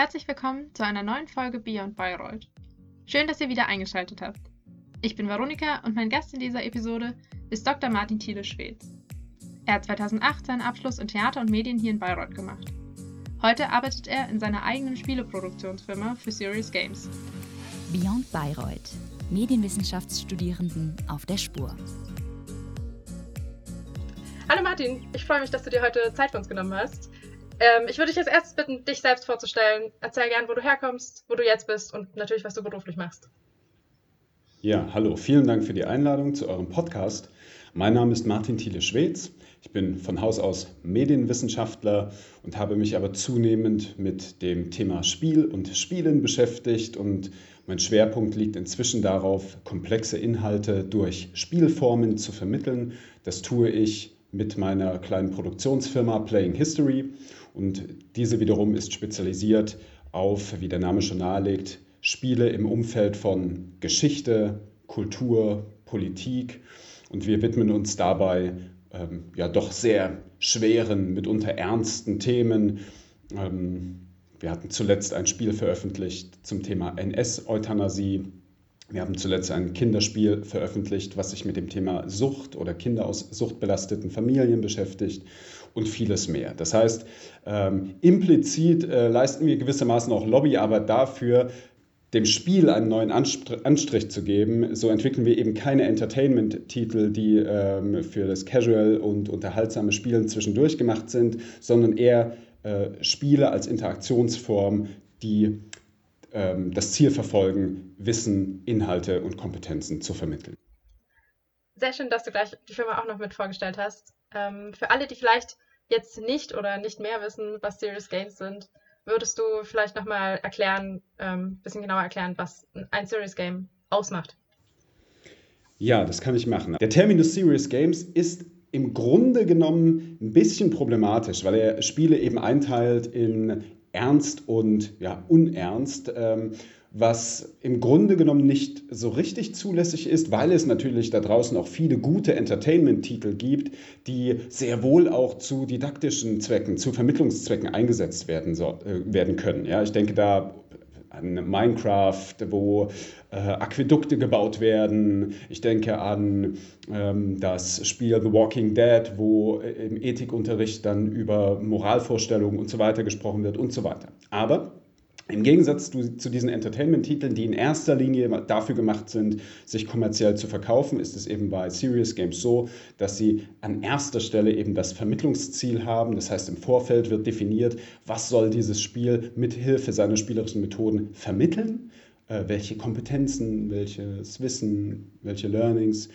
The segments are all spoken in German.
Herzlich willkommen zu einer neuen Folge Beyond Bayreuth. Schön, dass ihr wieder eingeschaltet habt. Ich bin Veronika und mein Gast in dieser Episode ist Dr. Martin Thiele Schweds. Er hat 2008 seinen Abschluss in Theater und Medien hier in Bayreuth gemacht. Heute arbeitet er in seiner eigenen Spieleproduktionsfirma für Serious Games. Beyond Bayreuth. Medienwissenschaftsstudierenden auf der Spur. Hallo Martin, ich freue mich, dass du dir heute Zeit für uns genommen hast. Ähm, ich würde dich als erstes bitten, dich selbst vorzustellen. Erzähl gern, wo du herkommst, wo du jetzt bist und natürlich, was du beruflich machst. Ja, hallo, vielen Dank für die Einladung zu eurem Podcast. Mein Name ist Martin Thiele Schweds. Ich bin von Haus aus Medienwissenschaftler und habe mich aber zunehmend mit dem Thema Spiel und Spielen beschäftigt und mein Schwerpunkt liegt inzwischen darauf, komplexe Inhalte durch Spielformen zu vermitteln. Das tue ich mit meiner kleinen Produktionsfirma Playing History und diese wiederum ist spezialisiert auf, wie der Name schon nahelegt, Spiele im Umfeld von Geschichte, Kultur, Politik und wir widmen uns dabei ähm, ja doch sehr schweren, mitunter ernsten Themen. Ähm, wir hatten zuletzt ein Spiel veröffentlicht zum Thema NS-Euthanasie. Wir haben zuletzt ein Kinderspiel veröffentlicht, was sich mit dem Thema Sucht oder Kinder aus suchtbelasteten Familien beschäftigt und vieles mehr. Das heißt, ähm, implizit äh, leisten wir gewissermaßen auch Lobbyarbeit dafür, dem Spiel einen neuen Anstrich zu geben, so entwickeln wir eben keine Entertainment-Titel, die ähm, für das Casual und unterhaltsame Spielen zwischendurch gemacht sind, sondern eher äh, Spiele als Interaktionsform, die das Ziel verfolgen, Wissen, Inhalte und Kompetenzen zu vermitteln. Sehr schön, dass du gleich die Firma auch noch mit vorgestellt hast. Ähm, für alle, die vielleicht jetzt nicht oder nicht mehr wissen, was Serious Games sind, würdest du vielleicht nochmal erklären, ein ähm, bisschen genauer erklären, was ein Serious Game ausmacht? Ja, das kann ich machen. Der Terminus Serious Games ist im Grunde genommen ein bisschen problematisch, weil er Spiele eben einteilt in ernst und ja, unernst. Ähm, was im Grunde genommen nicht so richtig zulässig ist, weil es natürlich da draußen auch viele gute Entertainment-Titel gibt, die sehr wohl auch zu didaktischen Zwecken, zu Vermittlungszwecken eingesetzt werden, so, äh, werden können. Ja, ich denke da an Minecraft, wo äh, Aquädukte gebaut werden. Ich denke an ähm, das Spiel The Walking Dead, wo äh, im Ethikunterricht dann über Moralvorstellungen und so weiter gesprochen wird und so weiter. Aber im Gegensatz zu, zu diesen Entertainment-Titeln, die in erster Linie dafür gemacht sind, sich kommerziell zu verkaufen, ist es eben bei Serious Games so, dass sie an erster Stelle eben das Vermittlungsziel haben. Das heißt, im Vorfeld wird definiert, was soll dieses Spiel mit Hilfe seiner spielerischen Methoden vermitteln, äh, welche Kompetenzen, welches Wissen, welche Learnings.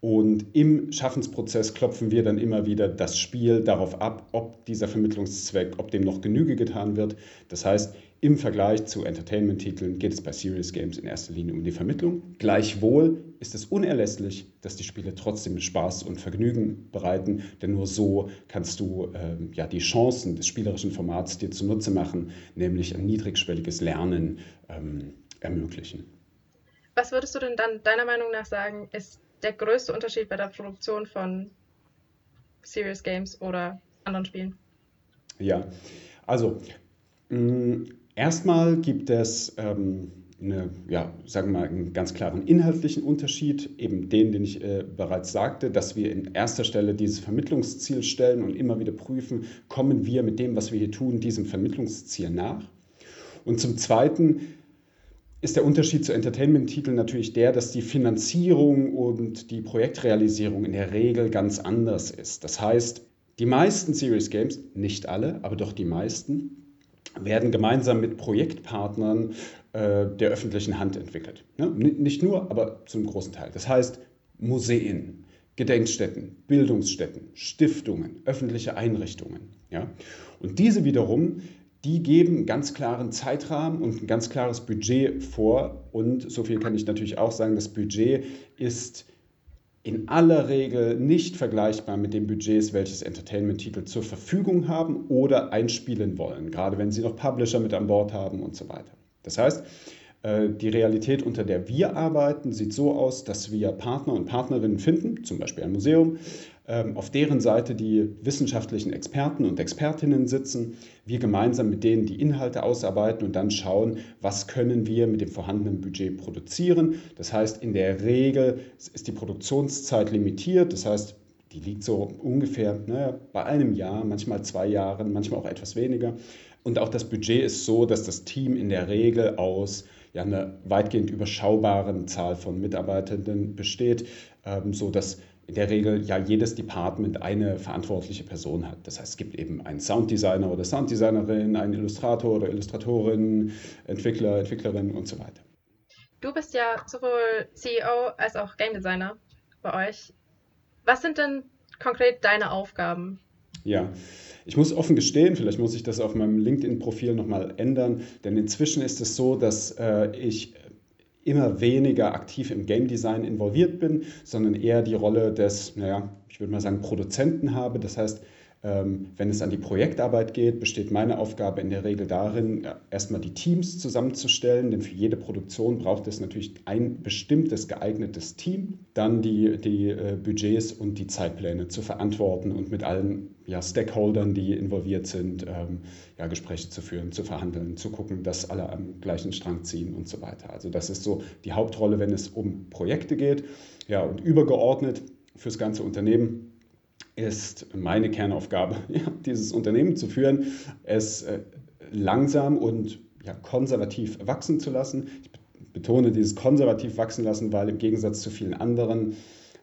Und im Schaffensprozess klopfen wir dann immer wieder das Spiel darauf ab, ob dieser Vermittlungszweck, ob dem noch Genüge getan wird. Das heißt, im Vergleich zu Entertainment-Titeln geht es bei Serious Games in erster Linie um die Vermittlung. Gleichwohl ist es unerlässlich, dass die Spiele trotzdem Spaß und Vergnügen bereiten, denn nur so kannst du ähm, ja, die Chancen des spielerischen Formats dir zunutze machen, nämlich ein niedrigschwelliges Lernen ähm, ermöglichen. Was würdest du denn dann deiner Meinung nach sagen, ist der größte Unterschied bei der Produktion von Serious Games oder anderen Spielen? Ja, also mh, Erstmal gibt es ähm, eine, ja, sagen wir mal, einen ganz klaren inhaltlichen Unterschied, eben den, den ich äh, bereits sagte, dass wir in erster Stelle dieses Vermittlungsziel stellen und immer wieder prüfen, kommen wir mit dem, was wir hier tun, diesem Vermittlungsziel nach. Und zum Zweiten ist der Unterschied zu Entertainment-Titeln natürlich der, dass die Finanzierung und die Projektrealisierung in der Regel ganz anders ist. Das heißt, die meisten Series Games, nicht alle, aber doch die meisten, werden gemeinsam mit Projektpartnern äh, der öffentlichen Hand entwickelt. Ne? Nicht nur, aber zum großen Teil. Das heißt, Museen, Gedenkstätten, Bildungsstätten, Stiftungen, öffentliche Einrichtungen. Und diese wiederum, die geben einen ganz klaren Zeitrahmen und ein ganz klares Budget vor. Und so viel kann ich natürlich auch sagen, das Budget ist in aller Regel nicht vergleichbar mit den Budgets, welches Entertainment-Titel zur Verfügung haben oder einspielen wollen, gerade wenn sie noch Publisher mit an Bord haben und so weiter. Das heißt, Äh, die Realität, unter der wir arbeiten, sieht so aus, dass wir Partner und Partnerinnen finden, zum Beispiel ein Museum, auf deren Seite die wissenschaftlichen Experten und Expertinnen sitzen, wir gemeinsam mit denen die Inhalte ausarbeiten und dann schauen, was können wir mit dem vorhandenen Budget produzieren. Das heißt, in der Regel ist die Produktionszeit limitiert, das heißt, die liegt so ungefähr naja, bei einem Jahr, manchmal zwei Jahren, manchmal auch etwas weniger. Und auch das Budget ist so, dass das Team in der Regel aus ja, einer weitgehend überschaubaren Zahl von Mitarbeitenden besteht, ähm, sodass in der Regel ja jedes Department eine verantwortliche Person hat. Das heißt, es gibt eben einen Sounddesigner oder Sounddesignerin, einen Illustrator oder Illustratorin, Entwickler, Entwicklerin und so weiter. Du bist ja sowohl CEO als auch Game Designer bei euch. Was sind denn konkret deine Aufgaben? Ja, ich muss offen gestehen, vielleicht muss ich das auf meinem LinkedIn-Profil nochmal ändern, denn inzwischen ist es so, dass äh, ich immer weniger aktiv im Game Design involviert bin, sondern eher die Rolle des, naja, ich würde mal sagen, Produzenten habe. Das heißt, ähm, wenn es an die Projektarbeit geht, besteht meine Aufgabe in der Regel darin, erstmal die Teams zusammenzustellen, denn für jede Produktion braucht es natürlich ein bestimmtes geeignetes Team, dann die, die äh, Budgets und die Zeitpläne zu verantworten und mit allen ja, Stakeholdern, die involviert sind, ähm, ja, Gespräche zu führen, zu verhandeln, zu gucken, dass alle am gleichen Strang ziehen und so weiter. Also das ist so die Hauptrolle, wenn es um Projekte geht. Ja, und übergeordnet fürs ganze Unternehmen ist meine Kernaufgabe, ja, dieses Unternehmen zu führen, es äh, langsam und ja, konservativ wachsen zu lassen. Ich betone dieses konservativ wachsen lassen, weil im Gegensatz zu vielen anderen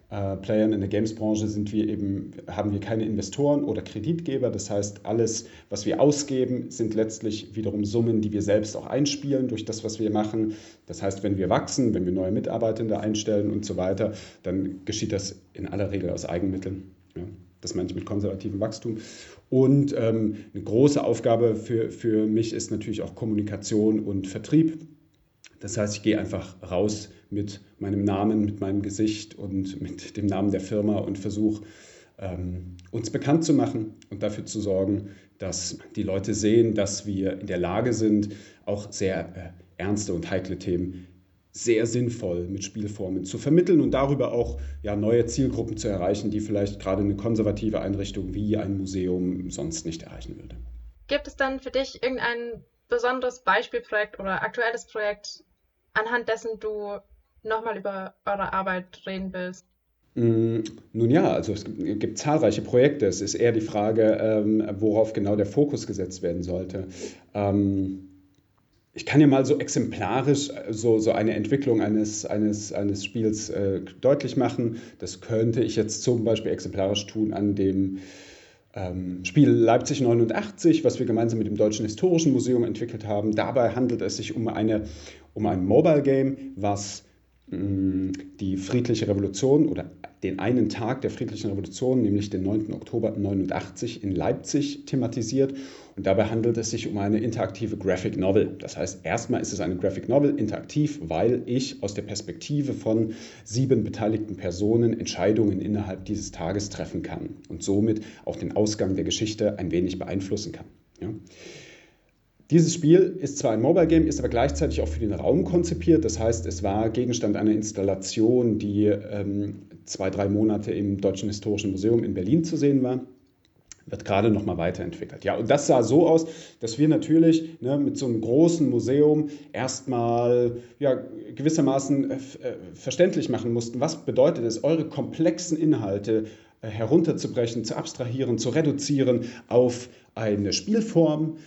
äh, Playern in der Games-Branche sind wir eben, haben wir keine Investoren oder Kreditgeber. Das heißt, alles, was wir ausgeben, sind letztlich wiederum Summen, die wir selbst auch einspielen durch das, was wir machen. Das heißt, wenn wir wachsen, wenn wir neue Mitarbeitende einstellen und so weiter, dann geschieht das in aller Regel aus Eigenmitteln. Ja. Das meine ich mit konservativem Wachstum. Und ähm, eine große Aufgabe für, für mich ist natürlich auch Kommunikation und Vertrieb. Das heißt, ich gehe einfach raus mit meinem Namen, mit meinem Gesicht und mit dem Namen der Firma und versuche ähm, uns bekannt zu machen und dafür zu sorgen, dass die Leute sehen, dass wir in der Lage sind, auch sehr äh, ernste und heikle Themen sehr sinnvoll mit Spielformen zu vermitteln und darüber auch ja, neue Zielgruppen zu erreichen, die vielleicht gerade eine konservative Einrichtung wie ein Museum sonst nicht erreichen würde. Gibt es dann für dich irgendein besonderes Beispielprojekt oder aktuelles Projekt, anhand dessen du nochmal über eure Arbeit reden willst? Mm, nun ja, also es gibt, gibt, zahlreiche Projekte. Es ist eher die Frage, ähm, worauf genau der Fokus gesetzt werden sollte. Ähm, ich kann ja mal so exemplarisch äh, so, so eine Entwicklung eines, eines, eines Spiels äh, deutlich machen. Das könnte ich jetzt zum Beispiel exemplarisch tun an dem Spiel Leipzig 89, was wir gemeinsam mit dem Deutschen Historischen Museum entwickelt haben. Dabei handelt es sich um, eine, um ein Mobile Game, was die friedliche Revolution oder den einen Tag der friedlichen Revolution, nämlich den 9. Oktober 89 in Leipzig thematisiert. Und dabei handelt es sich um eine interaktive Graphic Novel. Das heißt, erstmal ist es eine Graphic Novel interaktiv, weil ich aus der Perspektive von sieben beteiligten Personen Entscheidungen innerhalb dieses Tages treffen kann und somit auch den Ausgang der Geschichte ein wenig beeinflussen kann. Ja. Dieses Spiel ist zwar ein Mobile Game, ist aber gleichzeitig auch für den Raum konzipiert. Das heißt, es war Gegenstand einer Installation, die ähm, zwei, drei Monate im Deutschen Historischen Museum in Berlin zu sehen war. Wird gerade noch mal weiterentwickelt. Ja, und das sah so aus, dass wir natürlich ne, mit so einem großen Museum erstmal ja, gewissermaßen äh, äh verständlich machen mussten, was bedeutet es, eure komplexen Inhalte äh, herunterzubrechen, zu abstrahieren, zu reduzieren auf eine Spielform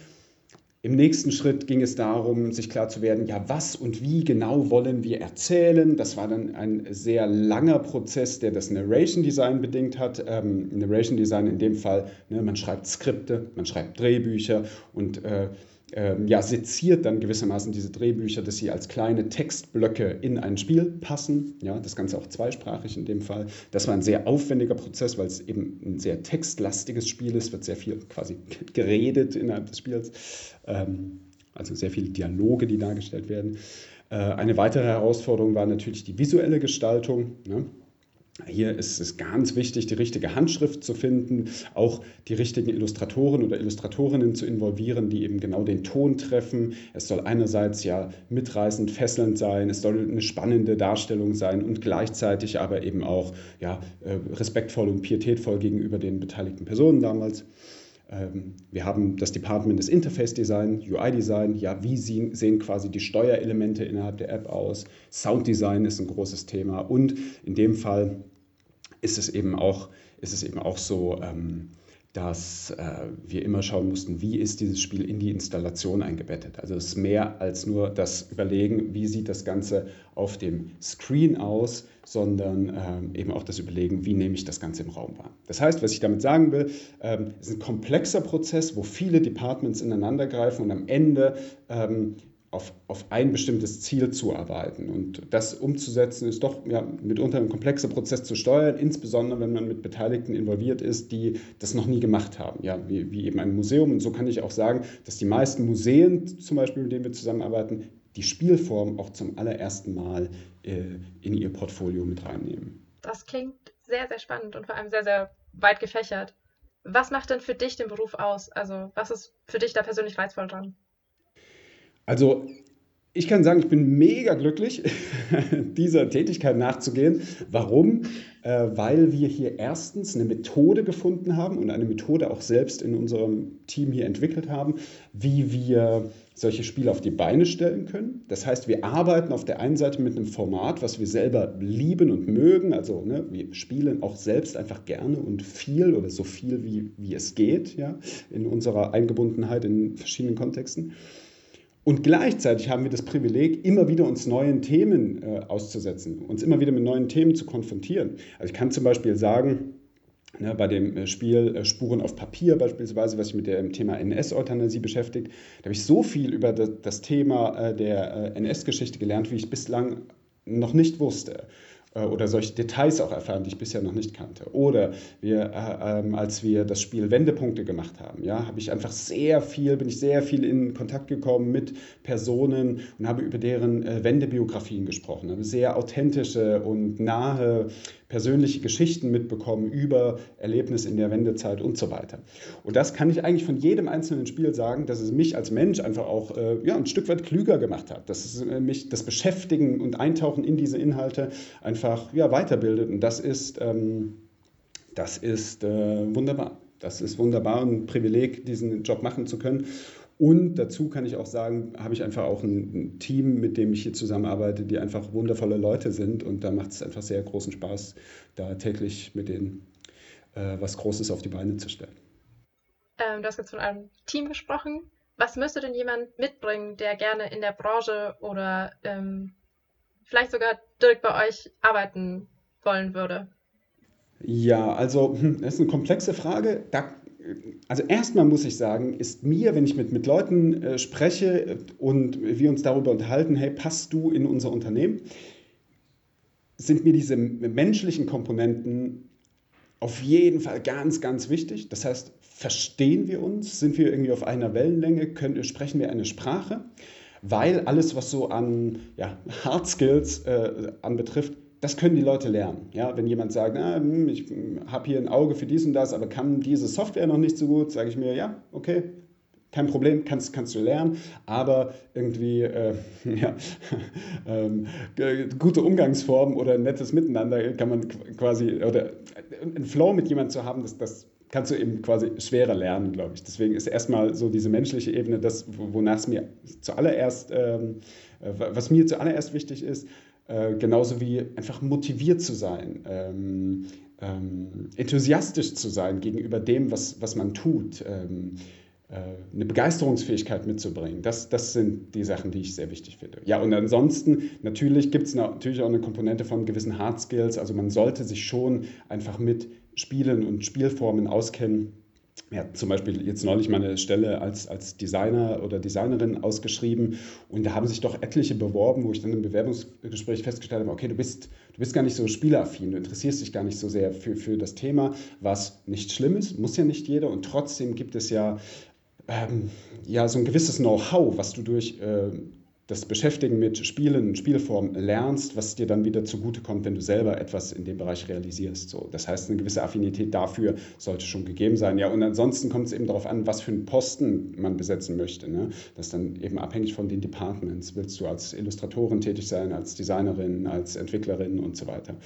im nächsten Schritt ging es darum, sich klar zu werden, ja, was und wie genau wollen wir erzählen. Das war dann ein sehr langer Prozess, der das Narration Design bedingt hat. Ähm, Narration Design in dem Fall, ne, man schreibt Skripte, man schreibt Drehbücher und äh, ähm, ja, seziert dann gewissermaßen diese Drehbücher, dass sie als kleine Textblöcke in ein Spiel passen. Ja, das Ganze auch zweisprachig in dem Fall. Das war ein sehr aufwendiger Prozess, weil es eben ein sehr textlastiges Spiel ist, wird sehr viel quasi geredet innerhalb des Spiels. Ähm, also sehr viele Dialoge, die dargestellt werden. Äh, eine weitere Herausforderung war natürlich die visuelle Gestaltung. Ne? Hier ist es ganz wichtig, die richtige Handschrift zu finden, auch die richtigen Illustratoren oder Illustratorinnen zu involvieren, die eben genau den Ton treffen. Es soll einerseits ja mitreißend, fesselnd sein, es soll eine spannende Darstellung sein und gleichzeitig aber eben auch ja, äh, respektvoll und pietätvoll gegenüber den beteiligten Personen damals. Ähm, wir haben das Department des Interface Design, UI Design. Ja, wie sehen quasi die Steuerelemente innerhalb der App aus? Sound Design ist ein großes Thema. Und in dem Fall ist es eben auch, ist es eben auch so, ähm, dass äh, wir immer schauen mussten, wie ist dieses Spiel in die Installation eingebettet. Also es ist mehr als nur das Überlegen, wie sieht das Ganze auf dem Screen aus, sondern ähm, eben auch das Überlegen, wie nehme ich das Ganze im Raum wahr. Das heißt, was ich damit sagen will, ähm, ist ein komplexer Prozess, wo viele Departments ineinander greifen und am Ende ähm, auf, auf ein bestimmtes Ziel zuarbeiten. Und das umzusetzen ist doch ja, mitunter ein komplexer Prozess zu steuern, insbesondere wenn man mit Beteiligten involviert ist, die das noch nie gemacht haben, ja, wie, wie eben ein Museum. Und so kann ich auch sagen, dass die meisten Museen, zum Beispiel, mit denen wir zusammenarbeiten, die Spielform auch zum allerersten Mal äh, in ihr Portfolio mit reinnehmen. Das klingt sehr, sehr spannend und vor allem sehr, sehr weit gefächert. Was macht denn für dich den Beruf aus? Also, was ist für dich da persönlich reizvoll dran? Also ich kann sagen, ich bin mega glücklich, dieser Tätigkeit nachzugehen. Warum? Äh, weil wir hier erstens eine Methode gefunden haben und eine Methode auch selbst in unserem Team hier entwickelt haben, wie wir solche Spiele auf die Beine stellen können. Das heißt, wir arbeiten auf der einen Seite mit einem Format, was wir selber lieben und mögen. Also ne, wir spielen auch selbst einfach gerne und viel oder so viel wie, wie es geht, ja, in unserer Eingebundenheit in verschiedenen Kontexten. Und gleichzeitig haben wir das Privileg, immer wieder uns neuen Themen äh, auszusetzen, uns immer wieder mit neuen Themen zu konfrontieren. Also ich kann zum Beispiel sagen, ne, bei dem äh, Spiel äh, Spuren auf Papier beispielsweise, was sich mit dem Thema NS-Euthanasie beschäftigt, da habe ich so viel über das, das Thema äh, der äh, NS-Geschichte gelernt, wie ich bislang noch nicht wusste. Äh, oder solche Details auch erfahren, die ich bisher noch nicht kannte. Oder wir, äh, ähm, als wir das Spiel Wendepunkte gemacht haben, ja, habe ich einfach sehr viel, bin ich sehr viel in Kontakt gekommen mit Personen und habe über deren äh, Wendebiografien gesprochen, habe sehr authentische und nahe persönliche Geschichten mitbekommen über Erlebnisse in der Wendezeit und so weiter. Und das kann ich eigentlich von jedem einzelnen Spiel sagen, dass es mich als Mensch einfach auch äh, ja, ein Stück weit klüger gemacht hat, dass es äh, mich das Beschäftigen und Eintauchen in diese Inhalte einfach ja, weiterbildet. Und das ist, ähm, das ist äh, wunderbar. Das ist wunderbar und ein Privileg, diesen Job machen zu können. Und dazu kann ich auch sagen, habe ich einfach auch ein, Team, mit dem ich hier zusammenarbeite, die einfach wundervolle Leute sind. Und da macht es einfach sehr großen Spaß, da täglich mit denen äh, was Großes auf die Beine zu stellen. Ähm, du hast jetzt von einem Team gesprochen. Was müsste denn jemand mitbringen, der gerne in der Branche oder ähm, vielleicht sogar direkt bei euch arbeiten wollen würde? Ja, also hm, das ist eine komplexe Frage. Da also erstmal muss ich sagen, ist mir, wenn ich mit, mit Leuten äh, spreche und wir uns darüber unterhalten, hey, passt du in unser Unternehmen, sind mir diese menschlichen Komponenten auf jeden Fall ganz, ganz wichtig. Das heißt, verstehen wir uns? Sind wir irgendwie auf einer Wellenlänge? Können, sprechen wir eine Sprache? Weil alles, was so an ja, Hard Skills äh, anbetrifft, das können die Leute lernen. Ja, wenn jemand sagt, ah, hm, ich habe hier ein Auge für dies und das, aber kann diese Software noch nicht so gut, sage ich mir, ja, okay, kein Problem, kannst, kannst du lernen, aber irgendwie äh, ja, ähm, gute Umgangsformen oder ein nettes Miteinander kann man quasi, oder ein Flow mit jemandem zu haben, das, das kannst du eben quasi schwerer lernen, glaube ich. Deswegen ist erstmal so diese menschliche Ebene das, wonach es mir zuallererst, ähm, äh, was mir zuallererst wichtig ist, äh, genauso wie einfach motiviert zu sein, ähm, ähm, enthusiastisch zu sein gegenüber dem, was, was man tut, ähm, äh, eine Begeisterungsfähigkeit mitzubringen. Das, das sind die Sachen, die ich sehr wichtig finde. Ja, und ansonsten natürlich gibt es natürlich auch eine Komponente von gewissen Hard Skills. Also man sollte sich schon einfach mit Spielen und Spielformen auskennen ja, zum Beispiel jetzt neulich meine Stelle als, als Designer oder Designerin ausgeschrieben und da haben sich doch etliche beworben, wo ich dann im Bewerbungsgespräch festgestellt habe, okay, du bist, du bist gar nicht so spielaffin, du interessierst dich gar nicht so sehr für, für das Thema, was nicht schlimm ist, muss ja nicht jeder und trotzdem gibt es ja, ähm, ja so ein gewisses Know-how, was du durch äh, das Beschäftigen mit Spielen, Spielformen lernst, was dir dann wieder zugutekommt, wenn du selber etwas in dem Bereich realisierst. So, das heißt, eine gewisse Affinität dafür sollte schon gegeben sein. Ja, und ansonsten kommt es eben darauf an, was für einen Posten man besetzen möchte. Ne? Das ist dann eben abhängig von den Departments. Willst du als Illustratorin tätig sein, als Designerin, als Entwicklerin und so weiter.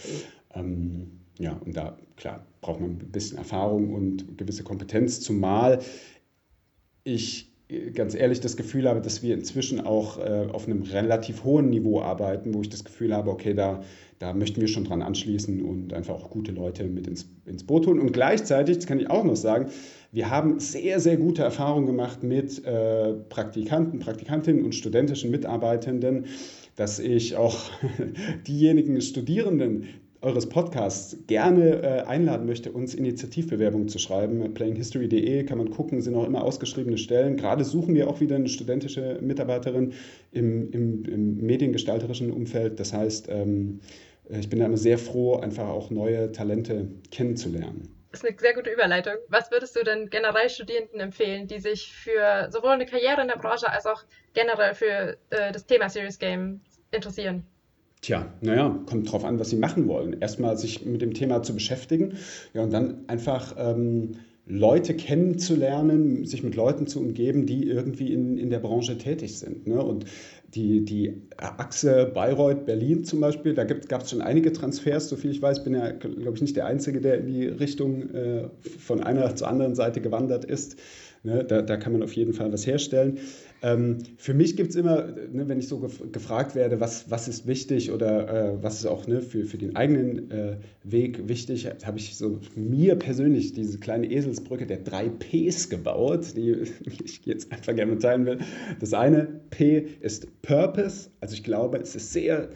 Ähm, ja, und da, klar, braucht man ein bisschen Erfahrung und gewisse Kompetenz, zumal ich ganz ehrlich das Gefühl habe, dass wir inzwischen auch äh, auf einem relativ hohen Niveau arbeiten, wo ich das Gefühl habe, okay, da, da möchten wir schon dran anschließen und einfach auch gute Leute mit ins, ins Boot holen. Und gleichzeitig, das kann ich auch noch sagen, wir haben sehr, sehr gute Erfahrungen gemacht mit äh, Praktikanten, Praktikantinnen und studentischen Mitarbeitenden, dass ich auch diejenigen Studierenden, eures Podcasts gerne äh, einladen möchte, uns Initiativbewerbungen zu schreiben. Playinghistory.de kann man gucken, sind auch immer ausgeschriebene Stellen. Gerade suchen wir auch wieder eine studentische Mitarbeiterin im, im, im mediengestalterischen Umfeld. Das heißt, ähm, ich bin da immer sehr froh, einfach auch neue Talente kennenzulernen. Das ist eine sehr gute Überleitung. Was würdest du denn generell Studierenden empfehlen, die sich für sowohl eine Karriere in der Branche als auch generell für äh, das Thema Serious Game interessieren? Tja, naja, kommt drauf an, was sie machen wollen. Erstmal sich mit dem Thema zu beschäftigen ja, und dann einfach ähm, Leute kennenzulernen, sich mit Leuten zu umgeben, die irgendwie in, in der Branche tätig sind. Ne? Und die, die Achse Bayreuth-Berlin zum Beispiel, da gab es schon einige Transfers, soviel ich weiß, bin ja, glaube ich, nicht der Einzige, der in die Richtung äh, von einer zur anderen Seite gewandert ist. Ne? Da, da kann man auf jeden Fall was herstellen. Ähm, für mich gibt es immer, ne, wenn ich so gef gefragt werde, was, was ist wichtig oder äh, was ist auch ne, für, für den eigenen äh, Weg wichtig, habe ich so mir persönlich diese kleine Eselsbrücke der drei Ps gebaut, die ich jetzt einfach gerne teilen will. Das eine P ist Purpose. Also ich glaube, es ist sehr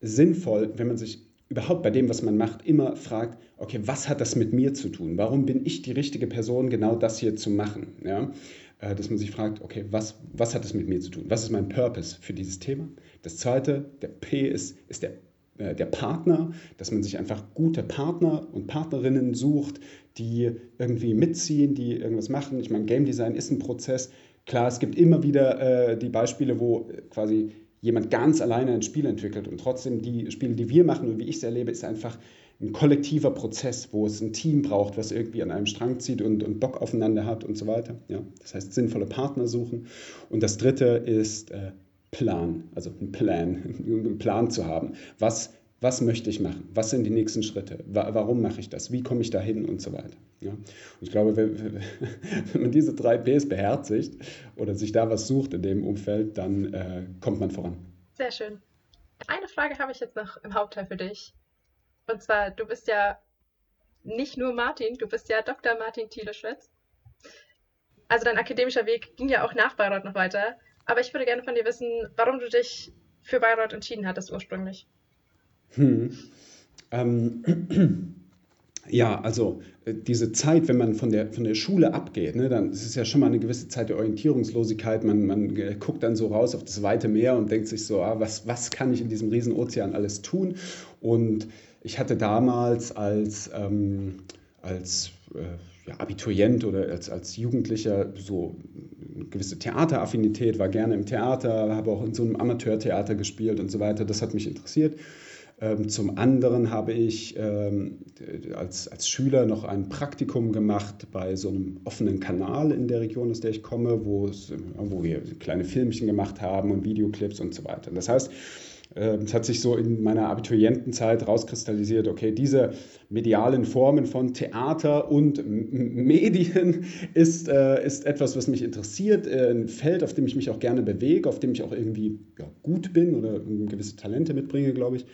sinnvoll, wenn man sich überhaupt bei dem, was man macht, immer fragt, okay, was hat das mit mir zu tun? Warum bin ich die richtige Person, genau das hier zu machen? Ja? Äh, dass man sich fragt, okay, was, was hat das mit mir zu tun? Was ist mein Purpose für dieses Thema? Das zweite, der P ist, ist der, äh, der Partner, dass man sich einfach gute Partner und Partnerinnen sucht, die irgendwie mitziehen, die irgendwas machen. Ich meine, Game Design ist ein Prozess. Klar, es gibt immer wieder äh, die Beispiele, wo quasi jemand ganz alleine ein Spiel entwickelt und trotzdem die Spiele, die wir machen und wie ich es erlebe, ist einfach ein kollektiver Prozess, wo es ein Team braucht, was irgendwie an einem Strang zieht und, und Bock aufeinander hat und so weiter. Ja? Das heißt, sinnvolle Partner suchen. Und das dritte ist äh, Plan, also ein Plan, einen Plan zu haben. Was, was möchte ich machen? Was sind die nächsten Schritte? Warum mache ich das? Wie komme ich dahin und so weiter? Ja? Und ich glaube, wenn, wenn, man diese drei Ps beherzigt oder sich da was sucht in dem Umfeld, dann äh, kommt man voran. Sehr schön. Eine Frage habe ich jetzt noch im Hauptteil für dich. Und zwar, du bist ja nicht nur Martin, du bist ja Dr. Martin Thiele-Schwitz. Also dein akademischer Weg ging ja auch nach Bayreuth noch weiter. Aber ich würde gerne von dir wissen, warum du dich für Bayreuth entschieden hattest ursprünglich. Hm. Ähm. Ja, also äh, diese Zeit, wenn man von der, von der Schule abgeht, ne, dann ist es ja schon mal eine gewisse Zeit der Orientierungslosigkeit. Man, man äh, guckt dann so raus auf das weite Meer und denkt sich so, ah, was, was kann ich in diesem Riesenozean alles tun? Und ich hatte damals als, ähm, als äh, ja, Abiturient oder als, als Jugendlicher so eine gewisse Theateraffinität, war gerne im Theater, habe auch in so einem Amateurtheater gespielt und so weiter. Das hat mich interessiert. Ähm, zum anderen habe ich ähm, als, als Schüler noch ein Praktikum gemacht bei so einem offenen Kanal in der Region, aus der ich komme, wo, es, wo wir kleine Filmchen gemacht haben und Videoclips und so weiter. Das heißt, ähm, es hat sich so in meiner Abiturientenzeit rauskristallisiert, okay, diese medialen Formen von Theater und Medien ist, äh, ist etwas, was mich interessiert, äh, ein Feld, auf dem ich mich auch gerne bewege, auf dem ich auch irgendwie ja, gut bin oder gewisse Talente mitbringe, glaube ich.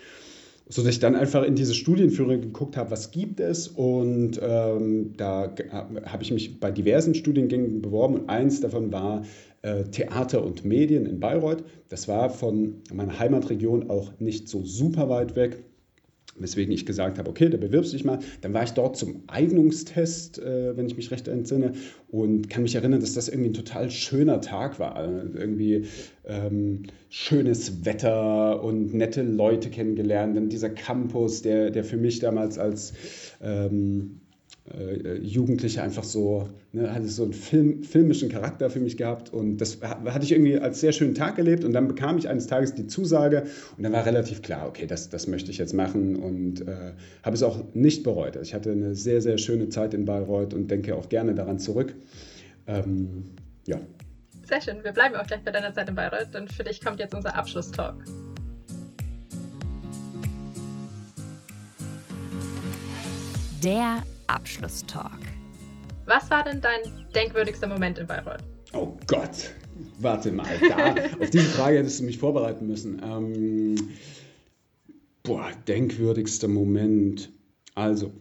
So dass ich dann einfach in diese Studienführung geguckt habe, was gibt es und ähm, da habe ich mich bei diversen Studiengängen beworben und eins davon war äh, Theater und Medien in Bayreuth. Das war von meiner Heimatregion auch nicht so super weit weg. Weswegen ich gesagt habe, okay, da bewirbst du dich mal. Dann war ich dort zum Eignungstest, äh, wenn ich mich recht entsinne, und kann mich erinnern, dass das irgendwie ein total schöner Tag war. Also irgendwie ähm, schönes Wetter und nette Leute kennengelernt. Dann dieser Campus, der, der für mich damals als ähm, äh, Jugendliche einfach so, ne, hatte so einen Film, filmischen Charakter für mich gehabt und das hatte ich irgendwie als sehr schönen Tag erlebt und dann bekam ich eines Tages die Zusage und dann war relativ klar, okay, das, das möchte ich jetzt machen und äh, habe es auch nicht bereut. Ich hatte eine sehr, sehr schöne Zeit in Bayreuth und denke auch gerne daran zurück. Ähm, ja. Sehr schön, wir bleiben auch gleich bei deiner Zeit in Bayreuth und für dich kommt jetzt unser Abschlusstalk. Der Abschlusstalk. Was war denn dein denkwürdigster Moment in Bayreuth? Oh Gott, warte mal, da, auf diese Frage hättest du mich vorbereiten müssen. Ähm, boah, denkwürdigster Moment. Also,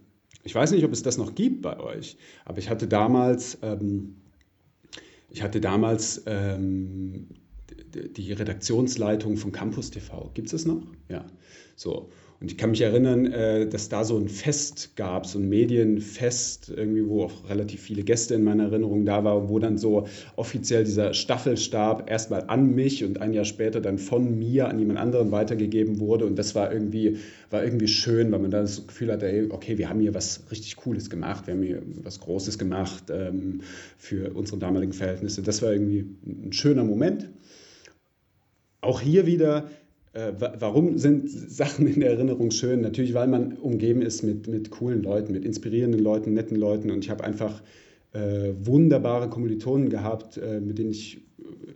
ich weiß nicht, ob es das noch gibt bei euch, aber ich hatte damals, ähm, ich hatte damals ähm, die Redaktionsleitung von Campus TV. Gibt es das noch? Ja. So. Und ich kann mich erinnern, äh, dass da so ein Fest gab, so ein Medienfest, irgendwie, wo auch relativ viele Gäste in meiner Erinnerung da waren, wo dann so offiziell dieser Staffelstab erstmal an mich und ein Jahr später dann von mir an jemand anderen weitergegeben wurde. Und das war irgendwie, war irgendwie schön, weil man dann das Gefühl hatte, ey, okay, wir haben hier was richtig Cooles gemacht, wir haben hier was Großes gemacht ähm, für unsere damaligen Verhältnisse. Das war irgendwie ein schöner Moment. Auch hier wieder äh, warum sind Sachen in der Erinnerung schön? Natürlich, weil man umgeben ist mit, mit coolen Leuten, mit inspirierenden Leuten, netten Leuten. Und ich habe einfach äh, wunderbare Kommilitonen gehabt, äh, mit denen ich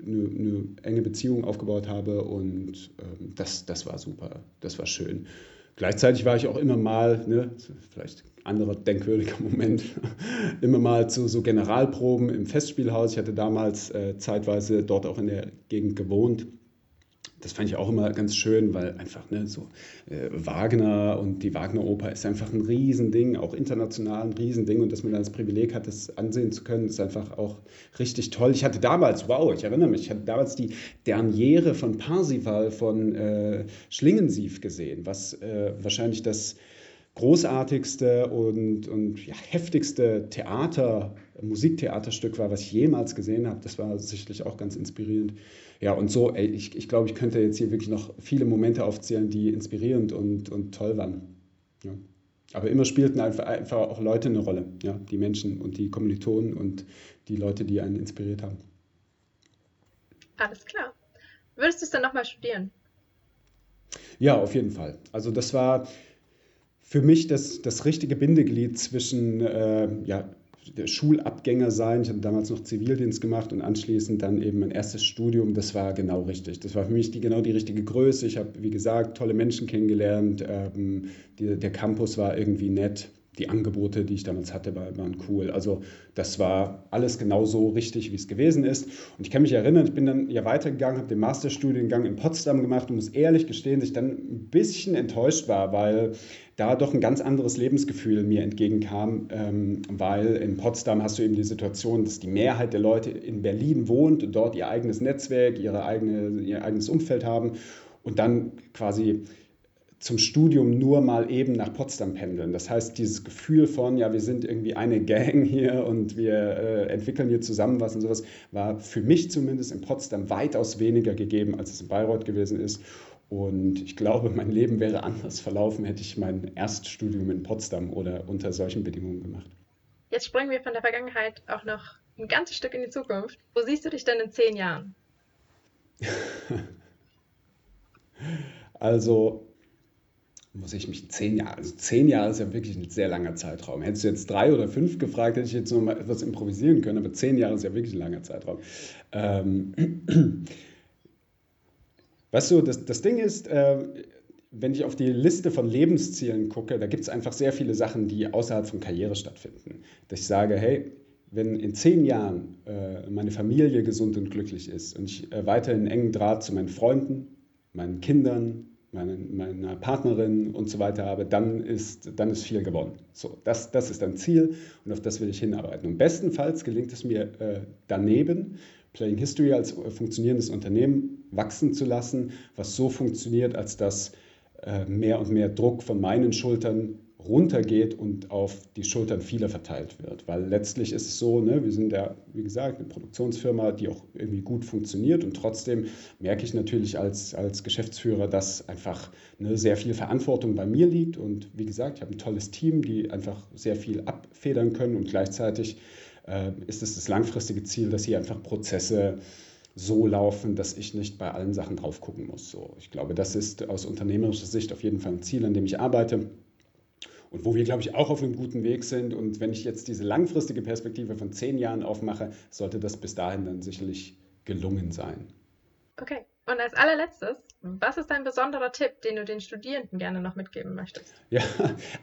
eine, äh, eine, enge Beziehung aufgebaut habe. Und ähm, das, das war super, das war schön. Gleichzeitig war ich auch immer mal, ne, vielleicht anderer denkwürdiger Moment, immer mal zu so Generalproben im Festspielhaus. Ich hatte damals äh, zeitweise dort auch in der Gegend gewohnt das fand ich auch immer ganz schön, weil einfach ne, so äh, Wagner und die Wagner-Oper ist einfach ein Riesending, auch international ein Riesending und dass man dann das Privileg hat, das ansehen zu können, ist einfach auch richtig toll. Ich hatte damals, wow, ich erinnere mich, ich hatte damals die Derniere von Parsival von äh, Schlingensief gesehen, was äh, wahrscheinlich das großartigste und, und ja, heftigste Theater, Musiktheaterstück war, was ich jemals gesehen habe. Das war sicherlich auch ganz inspirierend. Ja, und so, ey, ich, ich glaube, ich könnte jetzt hier wirklich noch viele Momente aufzählen, die inspirierend und, und toll waren. Ja. Aber immer spielten einfach, einfach auch Leute eine Rolle, ja, die Menschen und die Kommilitonen und die Leute, die einen inspiriert haben. Alles klar. Würdest du es dann nochmal studieren? Ja, auf jeden Fall. Also das war für mich das, das richtige Bindeglied zwischen äh, ja, Schulabgänger sein. Ich habe damals noch Zivildienst gemacht und anschließend dann eben mein erstes Studium. Das war genau richtig. Das war für mich die, genau die richtige Größe. Ich habe, wie gesagt, tolle Menschen kennengelernt. Ähm, die, der Campus war irgendwie nett. Die Angebote, die ich damals hatte, waren cool. Also das war alles genau so richtig, wie es gewesen ist. Und ich kann mich erinnern, ich bin dann ja weitergegangen, habe den Masterstudiengang in Potsdam gemacht und muss ehrlich gestehen, dass ich dann ein bisschen enttäuscht war, weil da doch ein ganz anderes Lebensgefühl mir entgegenkam, ähm, weil in Potsdam hast du eben die Situation, dass die Mehrheit der Leute in Berlin wohnt und dort ihr eigenes Netzwerk, ihre eigene, ihr eigenes Umfeld haben und dann quasi zum Studium nur mal eben nach Potsdam pendeln. Das heißt, dieses Gefühl von, ja, wir sind irgendwie eine Gang hier und wir äh, entwickeln hier zusammen was und sowas, war für mich zumindest in Potsdam weitaus weniger gegeben, als es in Bayreuth gewesen ist. Und ich glaube, mein Leben wäre anders verlaufen, hätte ich mein Erststudium in Potsdam oder unter solchen Bedingungen gemacht. Jetzt springen wir von der Vergangenheit auch noch ein ganzes Stück in die Zukunft. Wo siehst du dich denn in zehn Jahren? also, muss ich mich zehn Jahre, also zehn Jahre ist ja wirklich ein sehr langer Zeitraum. Hättest du jetzt drei oder fünf gefragt, hätte ich jetzt noch mal etwas improvisieren können, aber zehn Jahre ist ja wirklich ein langer Zeitraum. Ähm, Weißt du, das, das Ding ist, äh, wenn ich auf die Liste von Lebenszielen gucke, da gibt es einfach sehr viele Sachen, die außerhalb von Karriere stattfinden. Dass ich sage, hey, wenn in zehn Jahren äh, meine Familie gesund und glücklich ist und ich äh, weiterhin engen Draht zu meinen Freunden, meinen Kindern, meinen, meiner Partnerin und so weiter habe, dann ist, dann ist viel gewonnen. So, das, das ist ein Ziel und auf das will ich hinarbeiten. Und bestenfalls gelingt es mir äh, daneben, Playing History als funktionierendes Unternehmen wachsen zu lassen, was so funktioniert, als dass äh, mehr und mehr Druck von meinen Schultern runtergeht und auf die Schultern vieler verteilt wird. Weil letztlich ist es so, ne, wir sind ja, wie gesagt, eine Produktionsfirma, die auch irgendwie gut funktioniert und trotzdem merke ich natürlich als, als Geschäftsführer, dass einfach ne, sehr viel Verantwortung bei mir liegt und wie gesagt, ich habe ein tolles Team, die einfach sehr viel abfedern können und gleichzeitig äh, ist es das langfristige Ziel, dass hier einfach Prozesse so laufen, dass ich nicht bei allen Sachen drauf gucken muss. So, ich glaube, das ist aus unternehmerischer Sicht auf jeden Fall ein Ziel, an dem ich arbeite und wo wir, glaube ich, auch auf einem guten Weg sind. Und wenn ich jetzt diese langfristige Perspektive von zehn Jahren aufmache, sollte das bis dahin dann sicherlich gelungen sein. Okay. Und als allerletztes, was ist dein besonderer Tipp, den du den Studierenden gerne noch mitgeben möchtest? Ja,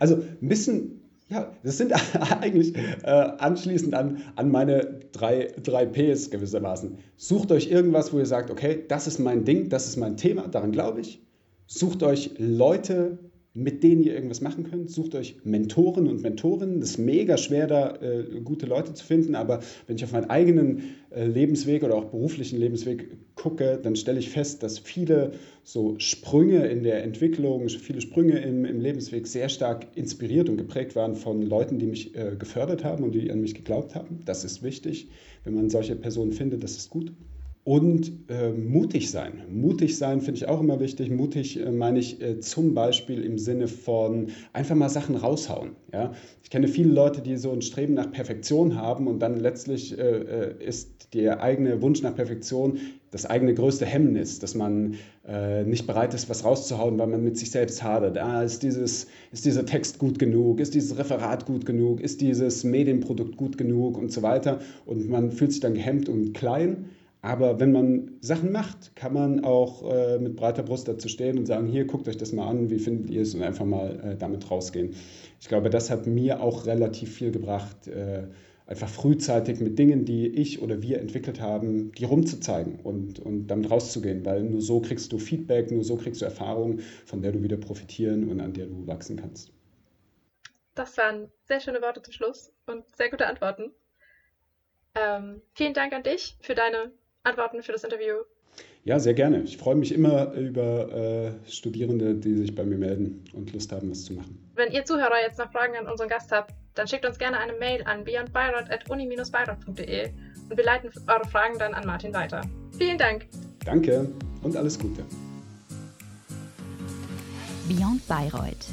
also ein bisschen ja, das sind eigentlich äh, anschließend an, an meine drei, drei Ps gewissermaßen. Sucht euch irgendwas, wo ihr sagt, okay, das ist mein Ding, das ist mein Thema, daran glaube ich. Sucht euch Leute, mit denen ihr irgendwas machen könnt. Sucht euch Mentoren und Mentorinnen. Das ist mega schwer, da äh, gute Leute zu finden, aber wenn ich auf meinen eigenen äh, Lebensweg oder auch beruflichen Lebensweg gucke, dann stelle ich fest, dass viele so Sprünge in der Entwicklung, viele Sprünge im, im Lebensweg sehr stark inspiriert und geprägt waren von Leuten, die mich äh, gefördert haben und die an mich geglaubt haben. Das ist wichtig. Wenn man solche Personen findet, das ist gut. Und äh, mutig sein. Mutig sein finde ich auch immer wichtig. Mutig äh, meine ich äh, zum Beispiel im Sinne von einfach mal Sachen raushauen. Ja? Ich kenne viele Leute, die so ein Streben nach Perfektion haben und dann letztlich äh, äh, ist der eigene Wunsch nach Perfektion das eigene größte Hemmnis, dass man äh, nicht bereit ist, was rauszuhauen, weil man mit sich selbst hadert. Ah, ist, dieses, ist dieser Text gut genug? Ist dieses Referat gut genug? Ist dieses Medienprodukt gut genug? Und so weiter. Und man fühlt sich dann gehemmt und klein. Aber wenn man Sachen macht, kann man auch äh, mit breiter Brust dazu stehen und sagen, hier, guckt euch das mal an, wie findet ihr es und einfach mal äh, damit rausgehen. Ich glaube, das hat mir auch relativ viel gebracht, äh, einfach frühzeitig mit Dingen, die ich oder wir entwickelt haben, die rumzuzeigen und, und damit rauszugehen, weil nur so kriegst du Feedback, nur so kriegst du Erfahrung, von der du wieder profitieren und an der du wachsen kannst. Das waren sehr schöne Worte zum Schluss und sehr gute Antworten. Ähm, vielen Dank an dich für deine Antworten für das Interview. Ja, sehr gerne. Ich freue mich immer über äh, Studierende, die sich bei mir melden und Lust haben, was zu machen. Wenn ihr Zuhörer jetzt noch Fragen an unseren Gast habt, dann schickt uns gerne eine Mail an beyondbayreuth.uni-bayreuth.de und wir leiten eure Fragen dann an Martin weiter. Vielen Dank. Danke und alles Gute. Beyond Bayreuth